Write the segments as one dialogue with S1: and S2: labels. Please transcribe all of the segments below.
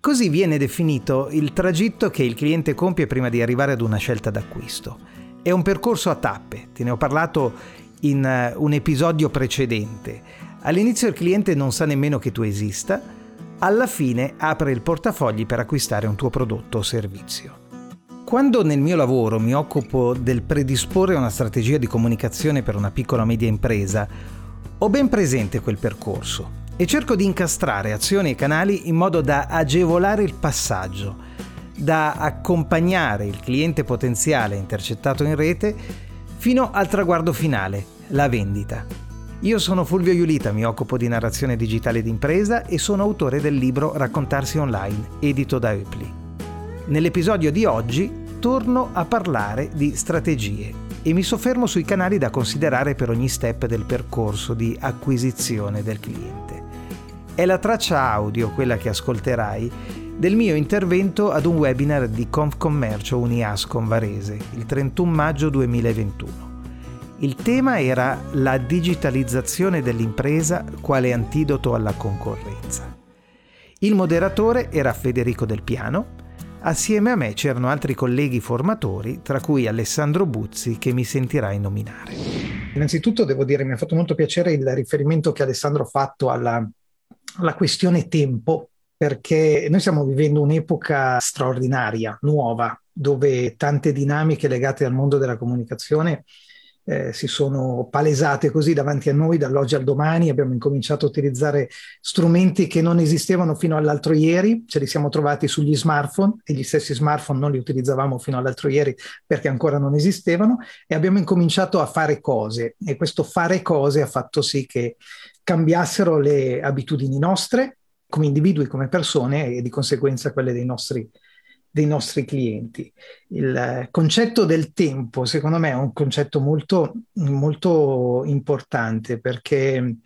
S1: Così viene definito il tragitto che il cliente compie prima di arrivare ad una scelta d'acquisto. È un percorso a tappe, te ne ho parlato in eh, un episodio precedente. All'inizio il cliente non sa nemmeno che tu esista, alla fine apre il portafogli per acquistare un tuo prodotto o servizio. Quando nel mio lavoro mi occupo del predisporre una strategia di comunicazione per una piccola o media impresa, ho ben presente quel percorso e cerco di incastrare azioni e canali in modo da agevolare il passaggio, da accompagnare il cliente potenziale intercettato in rete fino al traguardo finale, la vendita. Io sono Fulvio Iulita, mi occupo di narrazione digitale d'impresa e sono autore del libro Raccontarsi online, edito da Eupli. Nell'episodio di oggi torno a parlare di strategie e mi soffermo sui canali da considerare per ogni step del percorso di acquisizione del cliente è la traccia audio, quella che ascolterai, del mio intervento ad un webinar di Confcommercio Uniascom Varese il 31 maggio 2021. Il tema era la digitalizzazione dell'impresa quale antidoto alla concorrenza. Il moderatore era Federico Del Piano, assieme a me c'erano altri colleghi formatori, tra cui Alessandro Buzzi, che mi sentirai nominare.
S2: Innanzitutto devo dire, mi ha fatto molto piacere il riferimento che Alessandro ha fatto alla la questione tempo, perché noi stiamo vivendo un'epoca straordinaria, nuova, dove tante dinamiche legate al mondo della comunicazione eh, si sono palesate così davanti a noi dall'oggi al domani, abbiamo incominciato a utilizzare strumenti che non esistevano fino all'altro ieri, ce li siamo trovati sugli smartphone e gli stessi smartphone non li utilizzavamo fino all'altro ieri perché ancora non esistevano. E abbiamo incominciato a fare cose. E questo fare cose ha fatto sì che cambiassero le abitudini nostre come individui, come persone e di conseguenza quelle dei nostri, dei nostri clienti. Il concetto del tempo, secondo me, è un concetto molto, molto importante perché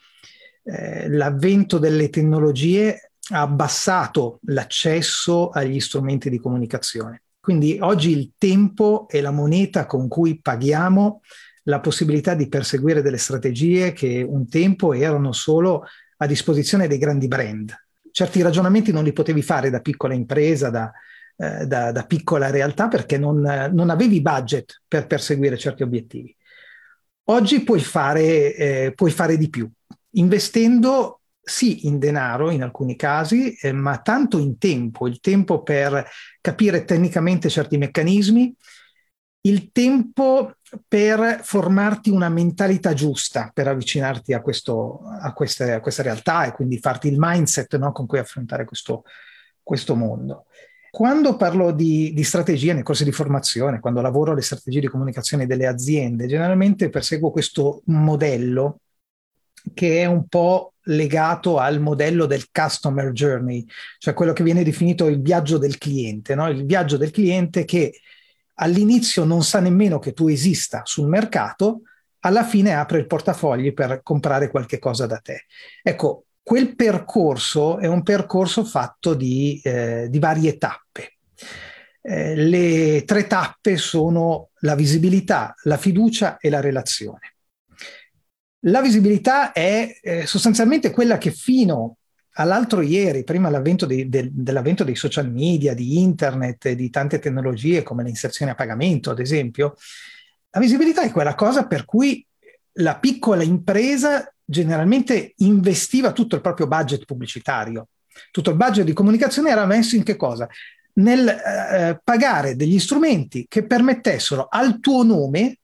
S2: eh, l'avvento delle tecnologie ha abbassato l'accesso agli strumenti di comunicazione. Quindi oggi il tempo è la moneta con cui paghiamo la possibilità di perseguire delle strategie che un tempo erano solo a disposizione dei grandi brand. Certi ragionamenti non li potevi fare da piccola impresa, da, eh, da, da piccola realtà, perché non, non, avevi budget per perseguire certi obiettivi. Oggi puoi fare, eh, puoi fare di più, investendo sì in denaro in alcuni casi, eh, ma tanto in tempo, il tempo per capire tecnicamente certi meccanismi, il tempo per formarti una mentalità giusta per avvicinarti a, questo, a, queste, a questa realtà e quindi farti il mindset no, con cui affrontare questo, questo mondo. Quando parlo di, di, strategie nel corso di formazione, quando lavoro le strategie di comunicazione delle aziende, generalmente perseguo questo modello che è un po' legato al modello del customer journey, cioè quello che viene definito il viaggio del cliente, no? il viaggio del cliente che all'inizio non sa nemmeno che tu esista sul mercato, alla fine apre il portafogli per comprare qualche cosa da te. Ecco, quel percorso è un percorso fatto di, eh, di varie tappe. Eh, le tre tappe sono la visibilità, la fiducia e la relazione. La visibilità è eh, sostanzialmente quella che fino all'altro ieri, prima dei, del, dell'avvento dei social media, di internet, di tante tecnologie come le inserzioni a pagamento, ad esempio, la visibilità è quella cosa per cui la piccola impresa generalmente investiva tutto il proprio budget pubblicitario. Tutto il budget di comunicazione era messo in che cosa? Nel eh, pagare degli strumenti che permettessero al tuo nome,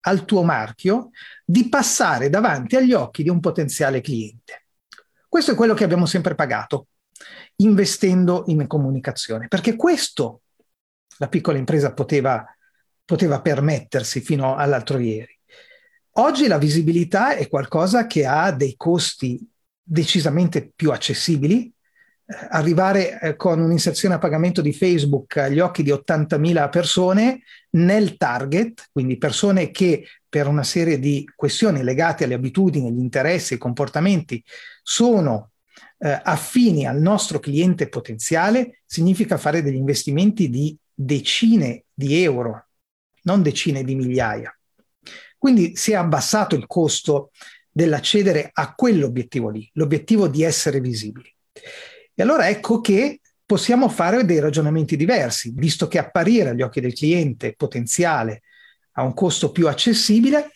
S2: al tuo marchio, di passare davanti agli occhi di un potenziale cliente. Questo è quello che abbiamo sempre pagato, investendo in comunicazione, perché questo la piccola impresa poteva, poteva permettersi fino all'altro ieri. Oggi la visibilità è qualcosa che ha dei costi decisamente più accessibili, arrivare eh, con un'inserzione a pagamento di Facebook agli occhi di 80.000 persone nel target, quindi persone che per una serie di questioni legate alle abitudini, agli interessi, ai comportamenti sono eh, affini al nostro cliente potenziale, significa fare degli investimenti di decine di euro, non decine di migliaia. Quindi si è abbassato il costo dell'accedere a quell'obiettivo lì, l'obiettivo di essere visibili. E allora ecco che possiamo fare dei ragionamenti diversi, visto che apparire agli occhi del cliente potenziale a un costo più accessibile,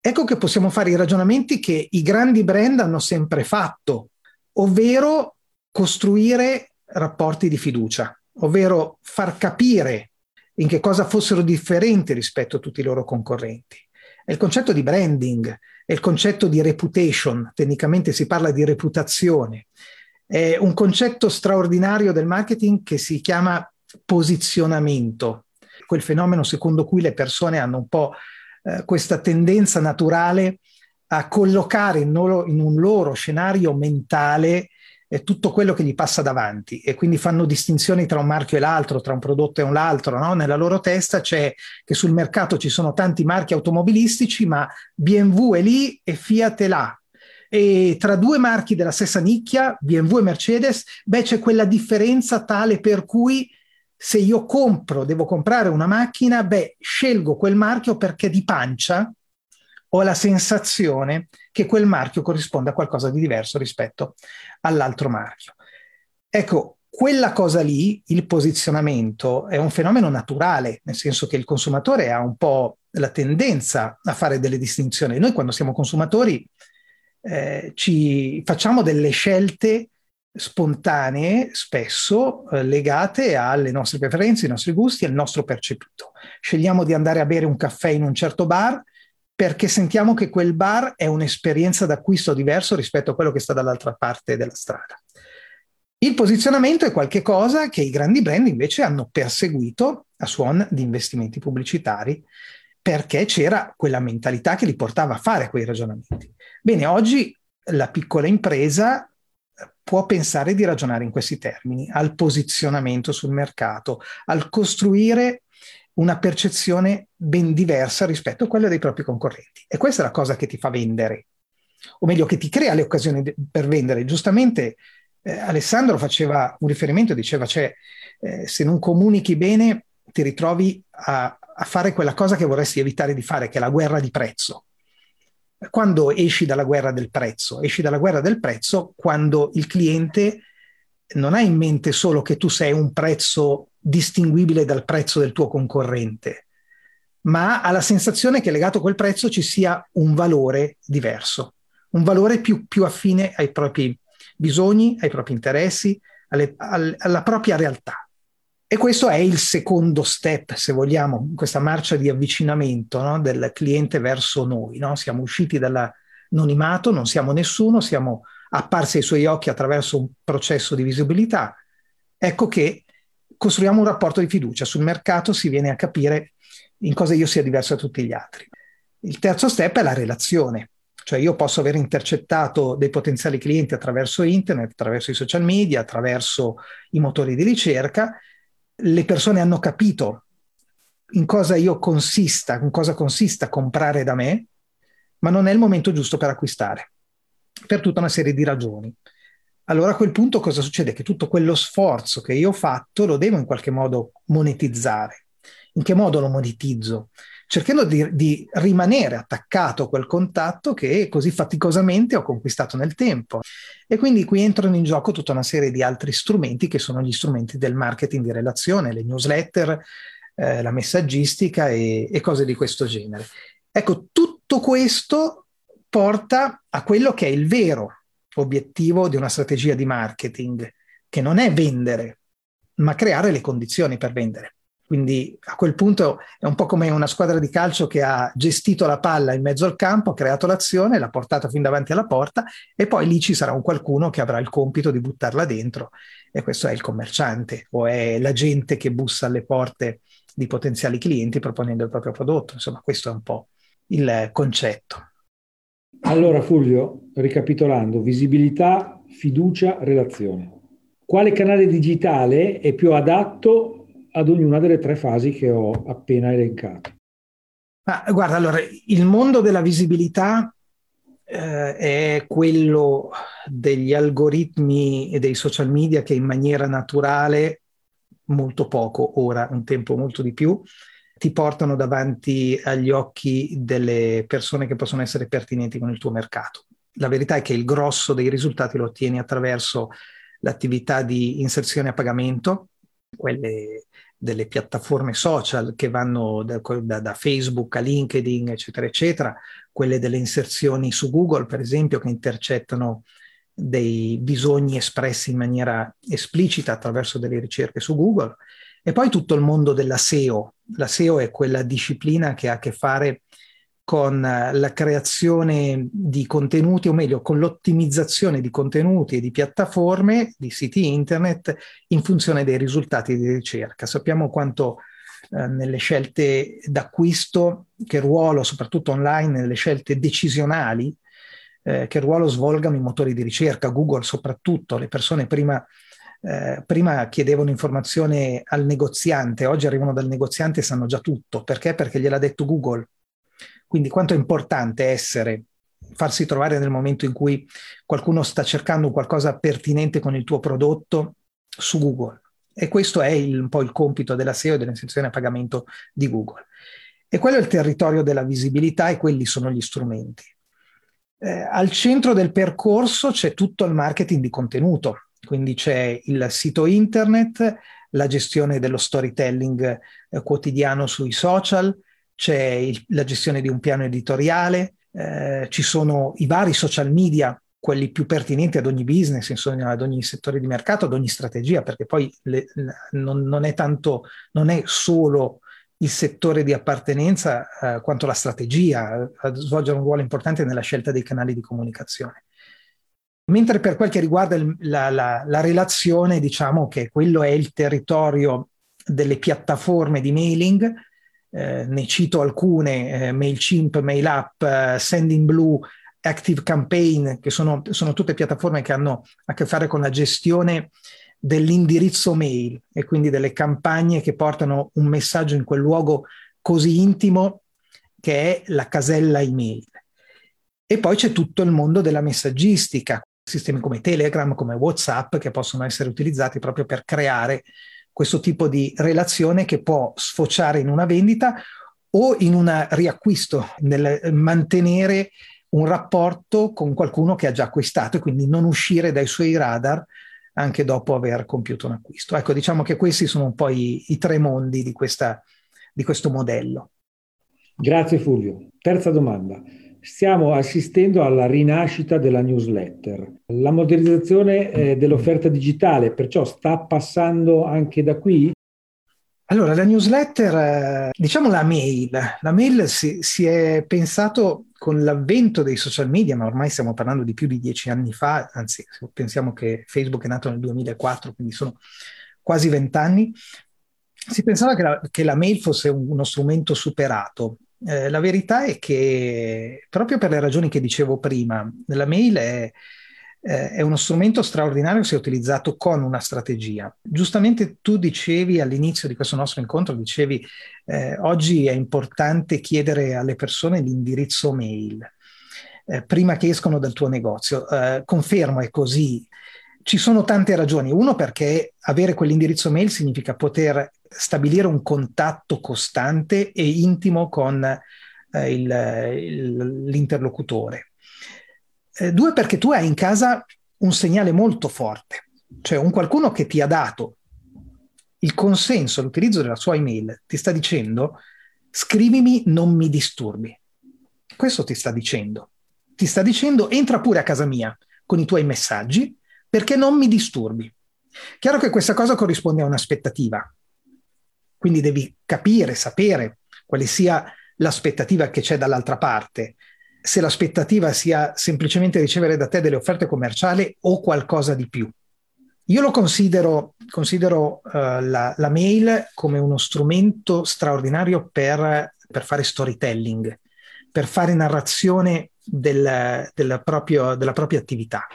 S2: ecco che possiamo fare i ragionamenti che i grandi brand hanno sempre fatto, ovvero costruire rapporti di fiducia, ovvero far capire in che cosa fossero differenti rispetto a tutti i loro concorrenti. È il concetto di branding, è il concetto di reputation, tecnicamente si parla di reputazione, è un concetto straordinario del marketing che si chiama posizionamento, quel fenomeno secondo cui le persone hanno un po' eh, questa tendenza naturale a collocare in, loro, in un loro scenario mentale eh, tutto quello che gli passa davanti e quindi fanno distinzioni tra un marchio e l'altro, tra un prodotto e l'altro. No? Nella loro testa c'è che sul mercato ci sono tanti marchi automobilistici, ma BMW è lì e Fiat è là e tra due marchi della stessa nicchia, BMW e Mercedes, beh, c'è quella differenza tale per cui se io compro, devo comprare una macchina, beh, scelgo quel marchio perché di pancia ho la sensazione che quel marchio corrisponda a qualcosa di diverso rispetto all'altro marchio. Ecco, quella cosa lì, il posizionamento, è un fenomeno naturale, nel senso che il consumatore ha un po' la tendenza a fare delle distinzioni. Noi quando siamo consumatori eh, ci facciamo delle scelte spontanee, spesso eh, legate alle nostre preferenze, ai nostri gusti, al nostro percepito. Scegliamo di andare a bere un caffè in un certo bar perché sentiamo che quel bar è un'esperienza d'acquisto diverso rispetto a quello che sta dall'altra parte della strada. Il posizionamento è qualcosa che i grandi brand invece hanno perseguito a suon di investimenti pubblicitari perché c'era quella mentalità che li portava a fare quei ragionamenti. Bene, oggi la piccola impresa può pensare di ragionare in questi termini, al posizionamento sul mercato, al costruire una percezione ben diversa rispetto a quella dei propri concorrenti. E questa è la cosa che ti fa vendere, o meglio, che ti crea le occasioni de- per vendere. Giustamente eh, Alessandro faceva un riferimento, diceva, cioè, eh, se non comunichi bene ti ritrovi a, a fare quella cosa che vorresti evitare di fare, che è la guerra di prezzo. Quando esci dalla guerra del prezzo? Esci dalla guerra del prezzo quando il cliente non ha in mente solo che tu sei un prezzo distinguibile dal prezzo del tuo concorrente, ma ha la sensazione che legato a quel prezzo ci sia un valore diverso, un valore più, più affine ai propri bisogni, ai propri interessi, alle, alla propria realtà. E questo è il secondo step, se vogliamo, questa marcia di avvicinamento no? del cliente verso noi. No? Siamo usciti dall'anonimato, non siamo nessuno, siamo apparsi ai suoi occhi attraverso un processo di visibilità. Ecco che costruiamo un rapporto di fiducia. Sul mercato si viene a capire in cosa io sia diverso da tutti gli altri. Il terzo step è la relazione, cioè io posso aver intercettato dei potenziali clienti attraverso internet, attraverso i social media, attraverso i motori di ricerca le persone hanno capito in cosa io consista, in cosa consista comprare da me, ma non è il momento giusto per acquistare, per tutta una serie di ragioni. Allora a quel punto cosa succede? Che tutto quello sforzo che io ho fatto lo devo in qualche modo monetizzare. In che modo lo monetizzo? Cercando di, di, rimanere attaccato a quel contatto che così faticosamente ho conquistato nel tempo. E quindi qui entrano in gioco tutta una serie di altri strumenti che sono gli strumenti del marketing di relazione, le newsletter, eh, la messaggistica e, e cose di questo genere. Ecco, tutto questo porta a quello che è il vero obiettivo di una strategia di marketing, che non è vendere, ma creare le condizioni per vendere. Quindi a quel punto è un po' come una squadra di calcio che ha gestito la palla in mezzo al campo, ha creato l'azione, l'ha portata fin davanti alla porta e poi lì ci sarà un qualcuno che avrà il compito di buttarla dentro. E questo è il commerciante o è l'agente che bussa alle porte di potenziali clienti proponendo il proprio prodotto. Insomma, questo è un po' il concetto.
S3: Allora Fulvio, ricapitolando, visibilità, fiducia, relazione. quale canale digitale è più adatto ad ognuna delle tre fasi che ho appena elencato?
S2: Ma, guarda, allora, il mondo della visibilità eh, è quello degli algoritmi e dei social media che in maniera naturale, molto poco, ora un tempo molto di più, ti portano davanti agli occhi delle persone che possono essere pertinenti con il tuo mercato. La verità è che il grosso dei risultati lo ottieni attraverso l'attività di inserzione a pagamento, quelle delle piattaforme social che vanno da, da, da, Facebook a LinkedIn, eccetera, eccetera, quelle delle inserzioni su Google, per esempio, che intercettano dei bisogni espressi in maniera esplicita attraverso delle ricerche su Google. E poi tutto il mondo della SEO. La SEO è quella disciplina che ha a che fare con eh, la creazione di contenuti, o meglio, con l'ottimizzazione di contenuti e di piattaforme, di siti internet, in funzione dei risultati di ricerca. Sappiamo quanto eh, nelle scelte d'acquisto, che ruolo, soprattutto online, nelle scelte decisionali, eh, che ruolo svolgano i motori di ricerca, Google soprattutto, le persone prima eh, prima chiedevano informazione al negoziante, oggi arrivano dal negoziante e sanno già tutto. Perché? Perché gliel'ha detto Google. Quindi quanto è importante essere, farsi trovare nel momento in cui qualcuno sta cercando qualcosa pertinente con il tuo prodotto su Google. E questo è il, un po' il compito della SEO e dell'inserzione a pagamento di Google. E quello è il territorio della visibilità e quelli sono gli strumenti. Eh, al centro del percorso c'è tutto il marketing di contenuto, quindi c'è il sito internet, la gestione dello storytelling eh, quotidiano sui social, c'è il, la gestione di un piano editoriale, eh, ci sono i vari social media, quelli più pertinenti ad ogni business, insomma, ad ogni settore di mercato, ad ogni strategia, perché poi le, non, non, è tanto, non è solo il settore di appartenenza eh, quanto la strategia a svolgere un ruolo importante nella scelta dei canali di comunicazione. Mentre per quel che riguarda il, la, la, la relazione, diciamo che quello è il territorio delle piattaforme di mailing, eh, ne cito alcune, eh, MailChimp, MailUp, eh, Sendinblue, Active Campaign, che sono, sono, tutte piattaforme che hanno a che fare con la gestione dell'indirizzo mail e quindi delle campagne che portano un messaggio in quel luogo così intimo che è la casella email. E poi c'è tutto il mondo della messaggistica, sistemi come Telegram, come WhatsApp, che possono essere utilizzati proprio per creare questo tipo di relazione che può sfociare in una vendita o in un riacquisto, nel mantenere un rapporto con qualcuno che ha già acquistato e quindi non uscire dai suoi radar anche dopo aver compiuto un acquisto. Ecco, diciamo che questi sono un po' i, i tre mondi di, questa, di questo modello.
S3: Grazie Fulvio. Terza domanda stiamo assistendo alla rinascita della newsletter, la modernizzazione eh, dell'offerta digitale, perciò sta passando anche da qui?
S2: Allora, la newsletter, eh, diciamo la mail, la mail si, si, è pensato con l'avvento dei social media, ma ormai stiamo parlando di più di dieci anni fa, anzi pensiamo che Facebook è nato nel 2004, quindi sono quasi vent'anni, si pensava che la, che la mail fosse uno strumento superato, eh, la verità è che proprio per le ragioni che dicevo prima, la mail è, eh, è uno strumento straordinario se utilizzato con una strategia. Giustamente tu dicevi all'inizio di questo nostro incontro, dicevi eh, oggi è importante chiedere alle persone l'indirizzo mail eh, prima che escono dal tuo negozio. Eh, confermo, è così. Ci sono tante ragioni. Uno perché avere quell'indirizzo mail significa poter stabilire un contatto costante e intimo con eh, il, il, l'interlocutore. Eh, due, perché tu hai in casa un segnale molto forte, cioè un qualcuno che ti ha dato il consenso all'utilizzo della sua email, ti sta dicendo scrivimi, non mi disturbi. Questo ti sta dicendo. Ti sta dicendo entra pure a casa mia con i tuoi messaggi perché non mi disturbi. Chiaro che questa cosa corrisponde a un'aspettativa, quindi devi capire, sapere quale sia l'aspettativa che c'è dall'altra parte. Se l'aspettativa sia semplicemente ricevere da te delle offerte commerciali o qualcosa di più. Io lo considero, considero uh, la, la, mail come uno strumento straordinario per, per fare storytelling, per fare narrazione del, del proprio, della propria attività.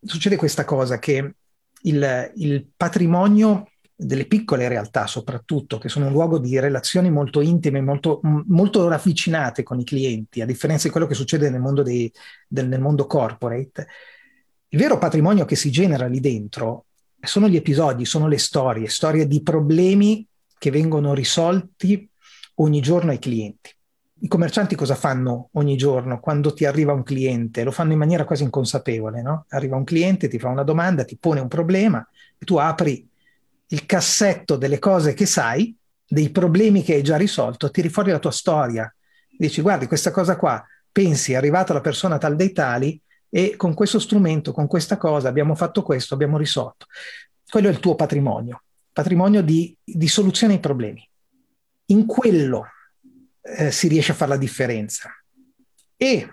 S2: Succede questa cosa che il, il patrimonio delle piccole realtà soprattutto, che sono un luogo di relazioni molto intime, molto, molto ravvicinate con i clienti, a differenza di quello che succede nel mondo, dei, del, nel mondo corporate. Il vero patrimonio che si genera lì dentro sono gli episodi, sono le storie, storie di problemi che vengono risolti ogni giorno ai clienti. I commercianti cosa fanno ogni giorno quando ti arriva un cliente? Lo fanno in maniera quasi inconsapevole, no? Arriva un cliente, ti fa una domanda, ti pone un problema e tu apri il cassetto delle cose che sai, dei problemi che hai già risolto, tiri fuori la tua storia. Dici, guardi, questa cosa qua, pensi, è arrivata la persona tal dei tali e con questo strumento, con questa cosa, abbiamo fatto questo, abbiamo risolto. Quello è il tuo patrimonio, patrimonio di, di soluzione ai problemi. In quello eh, si riesce a fare la differenza. E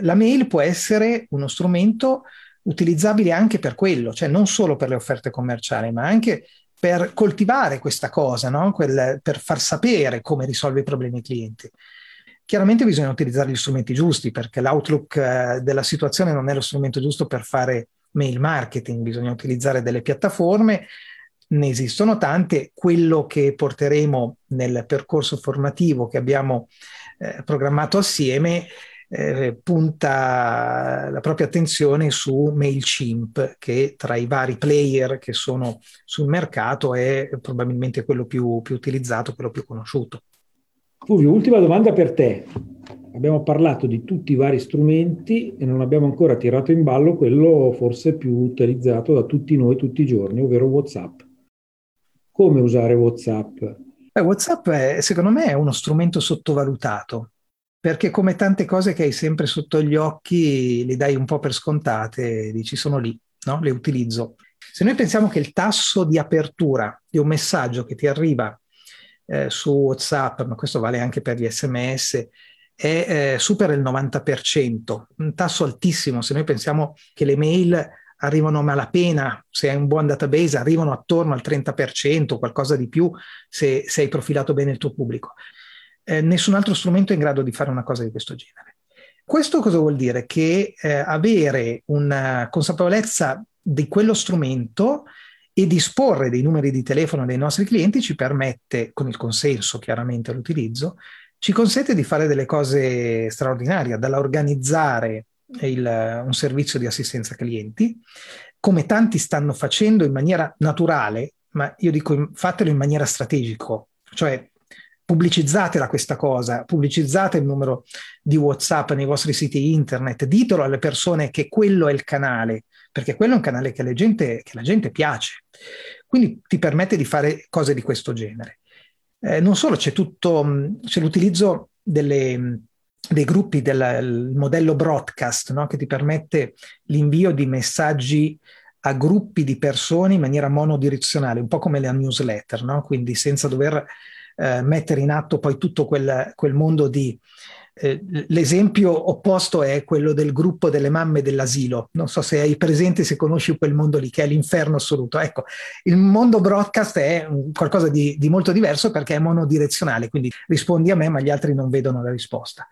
S2: la mail può essere uno strumento utilizzabile anche per quello, cioè non solo per le offerte commerciali, ma anche per coltivare questa cosa, no? Quel, per far sapere come risolve i problemi ai clienti. Chiaramente bisogna utilizzare gli strumenti giusti perché l'outlook eh, della situazione non è lo strumento giusto per fare mail marketing, bisogna utilizzare delle piattaforme, ne esistono tante, quello che porteremo nel percorso formativo che abbiamo eh, programmato assieme eh, punta la propria attenzione su MailChimp, che tra i vari player che sono sul mercato è probabilmente quello più, più utilizzato, quello più conosciuto.
S3: Fulvio, ultima domanda per te. Abbiamo parlato di tutti i vari strumenti e non abbiamo ancora tirato in ballo quello forse più utilizzato da tutti noi tutti i giorni, ovvero WhatsApp. Come usare WhatsApp?
S2: Beh, WhatsApp è, secondo me è uno strumento sottovalutato perché come tante cose che hai sempre sotto gli occhi, li dai un po' per scontate, dici sono lì, no? le utilizzo. Se noi pensiamo che il tasso di apertura di un messaggio che ti arriva eh, su WhatsApp, ma questo vale anche per gli sms, è, eh, supera il 90%, un tasso altissimo. Se noi pensiamo che le mail arrivano a malapena, se hai un buon database, arrivano attorno al 30%, qualcosa di più, se, se hai profilato bene il tuo pubblico eh, nessun altro strumento è in grado di fare una cosa di questo genere. Questo cosa vuol dire? Che eh, avere una consapevolezza di quello strumento e disporre dei numeri di telefono dei nostri clienti ci permette, con il consenso chiaramente l'utilizzo, ci consente di fare delle cose straordinarie, dall'organizzare il, un servizio di assistenza clienti, come tanti stanno facendo in maniera naturale, ma io dico fatelo in maniera strategica, cioè pubblicizzatela questa cosa, pubblicizzate il numero di WhatsApp nei vostri siti internet, ditelo alle persone che quello è il canale, perché quello è un canale che, gente, che la gente piace. Quindi ti permette di fare cose di questo genere. Eh, non solo, c'è tutto, c'è l'utilizzo delle, dei gruppi del modello broadcast, no? che ti permette l'invio di messaggi a gruppi di persone in maniera monodirezionale, un po' come la newsletter, no? quindi senza dover eh, mettere in atto poi tutto quel, quel mondo di... Eh, l'esempio opposto è quello del gruppo delle mamme dell'asilo. Non so se hai presente, se conosci quel mondo lì, che è l'inferno assoluto. Ecco, il mondo broadcast è qualcosa di, di molto diverso perché è monodirezionale, quindi rispondi a me, ma gli altri non vedono la risposta.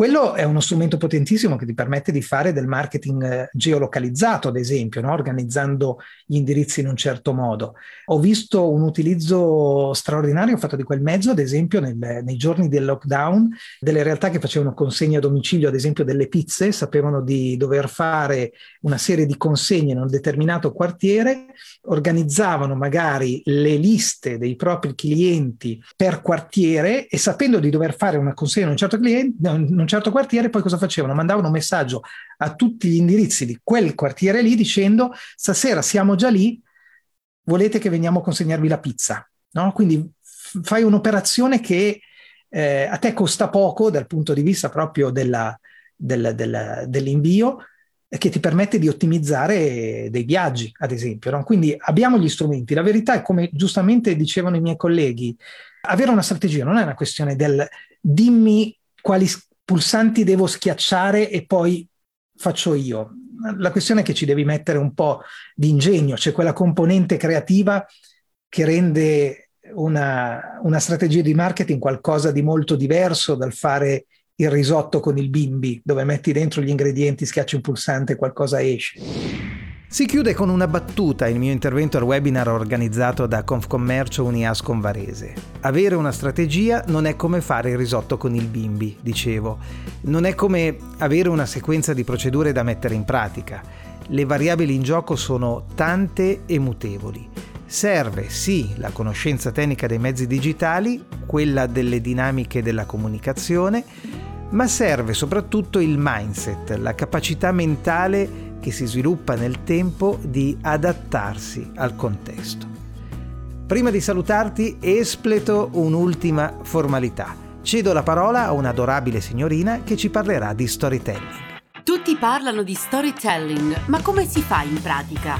S2: Quello è uno strumento potentissimo che ti permette di fare del marketing eh, geolocalizzato, ad esempio, no? organizzando gli indirizzi in un certo modo. Ho visto un utilizzo straordinario fatto di quel mezzo, ad esempio, nel, nei giorni del lockdown, delle realtà che facevano consegne a domicilio, ad esempio delle pizze, sapevano di dover fare una serie di consegne in un determinato quartiere, organizzavano magari le liste dei propri clienti per quartiere e sapendo di dover fare una consegna a un certo cliente, certo quartiere, poi cosa facevano? Mandavano un messaggio a tutti gli indirizzi di quel quartiere lì dicendo stasera siamo già lì, volete che veniamo a consegnarvi la pizza? No? Quindi fai un'operazione che eh, a te costa poco dal punto di vista proprio della, del, del, dell'invio che ti permette di ottimizzare dei viaggi, ad esempio. No? Quindi abbiamo gli strumenti. La verità è, come giustamente dicevano i miei colleghi, avere una strategia non è una questione del dimmi quali pulsanti devo schiacciare e poi faccio io. La questione è che ci devi mettere un po' di ingegno, c'è quella componente creativa che rende una, una strategia di marketing qualcosa di molto diverso dal fare il risotto con il bimbi, dove metti dentro gli ingredienti, schiacci un pulsante e qualcosa esce. Si chiude con una battuta il mio intervento al webinar organizzato da Confcommercio Uniascom Varese. Avere una strategia non è come fare il risotto con il bimbi, dicevo. Non è come avere una sequenza di procedure da mettere in pratica. Le variabili in gioco sono tante e mutevoli. Serve sì la conoscenza tecnica dei mezzi digitali, quella delle dinamiche della comunicazione, ma serve soprattutto il mindset, la capacità mentale che si sviluppa nel tempo di adattarsi al contesto. Prima di salutarti espleto un'ultima formalità. Cedo la parola a un'adorabile signorina che ci parlerà di storytelling.
S4: Tutti parlano di storytelling, ma come si fa in pratica?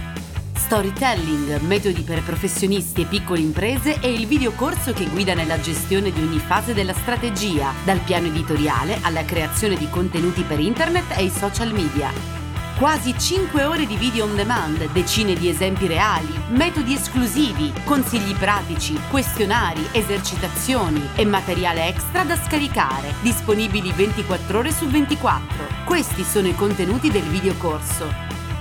S4: Storytelling, metodi per professionisti e piccole imprese è il videocorso che guida nella gestione di ogni fase della strategia, dal piano editoriale alla creazione di contenuti per internet e i social media Quasi 5 ore di video on demand, decine di esempi reali, metodi esclusivi, consigli pratici, questionari, esercitazioni e materiale extra da scaricare, disponibili 24 ore su 24. Questi sono i contenuti del videocorso.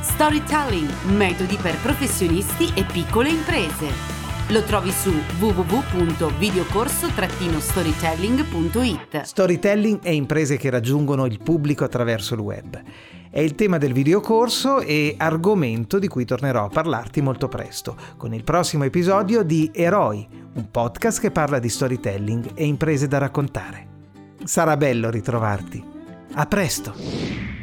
S4: Storytelling, metodi per professionisti e piccole imprese. Lo trovi su www.videocorso-storytelling.it.
S2: Storytelling e imprese che raggiungono il pubblico attraverso il web. È il tema del videocorso e argomento di cui tornerò a parlarti molto presto, con il prossimo episodio di Eroi, un podcast che parla di storytelling e imprese da raccontare. Sarà bello ritrovarti. A presto!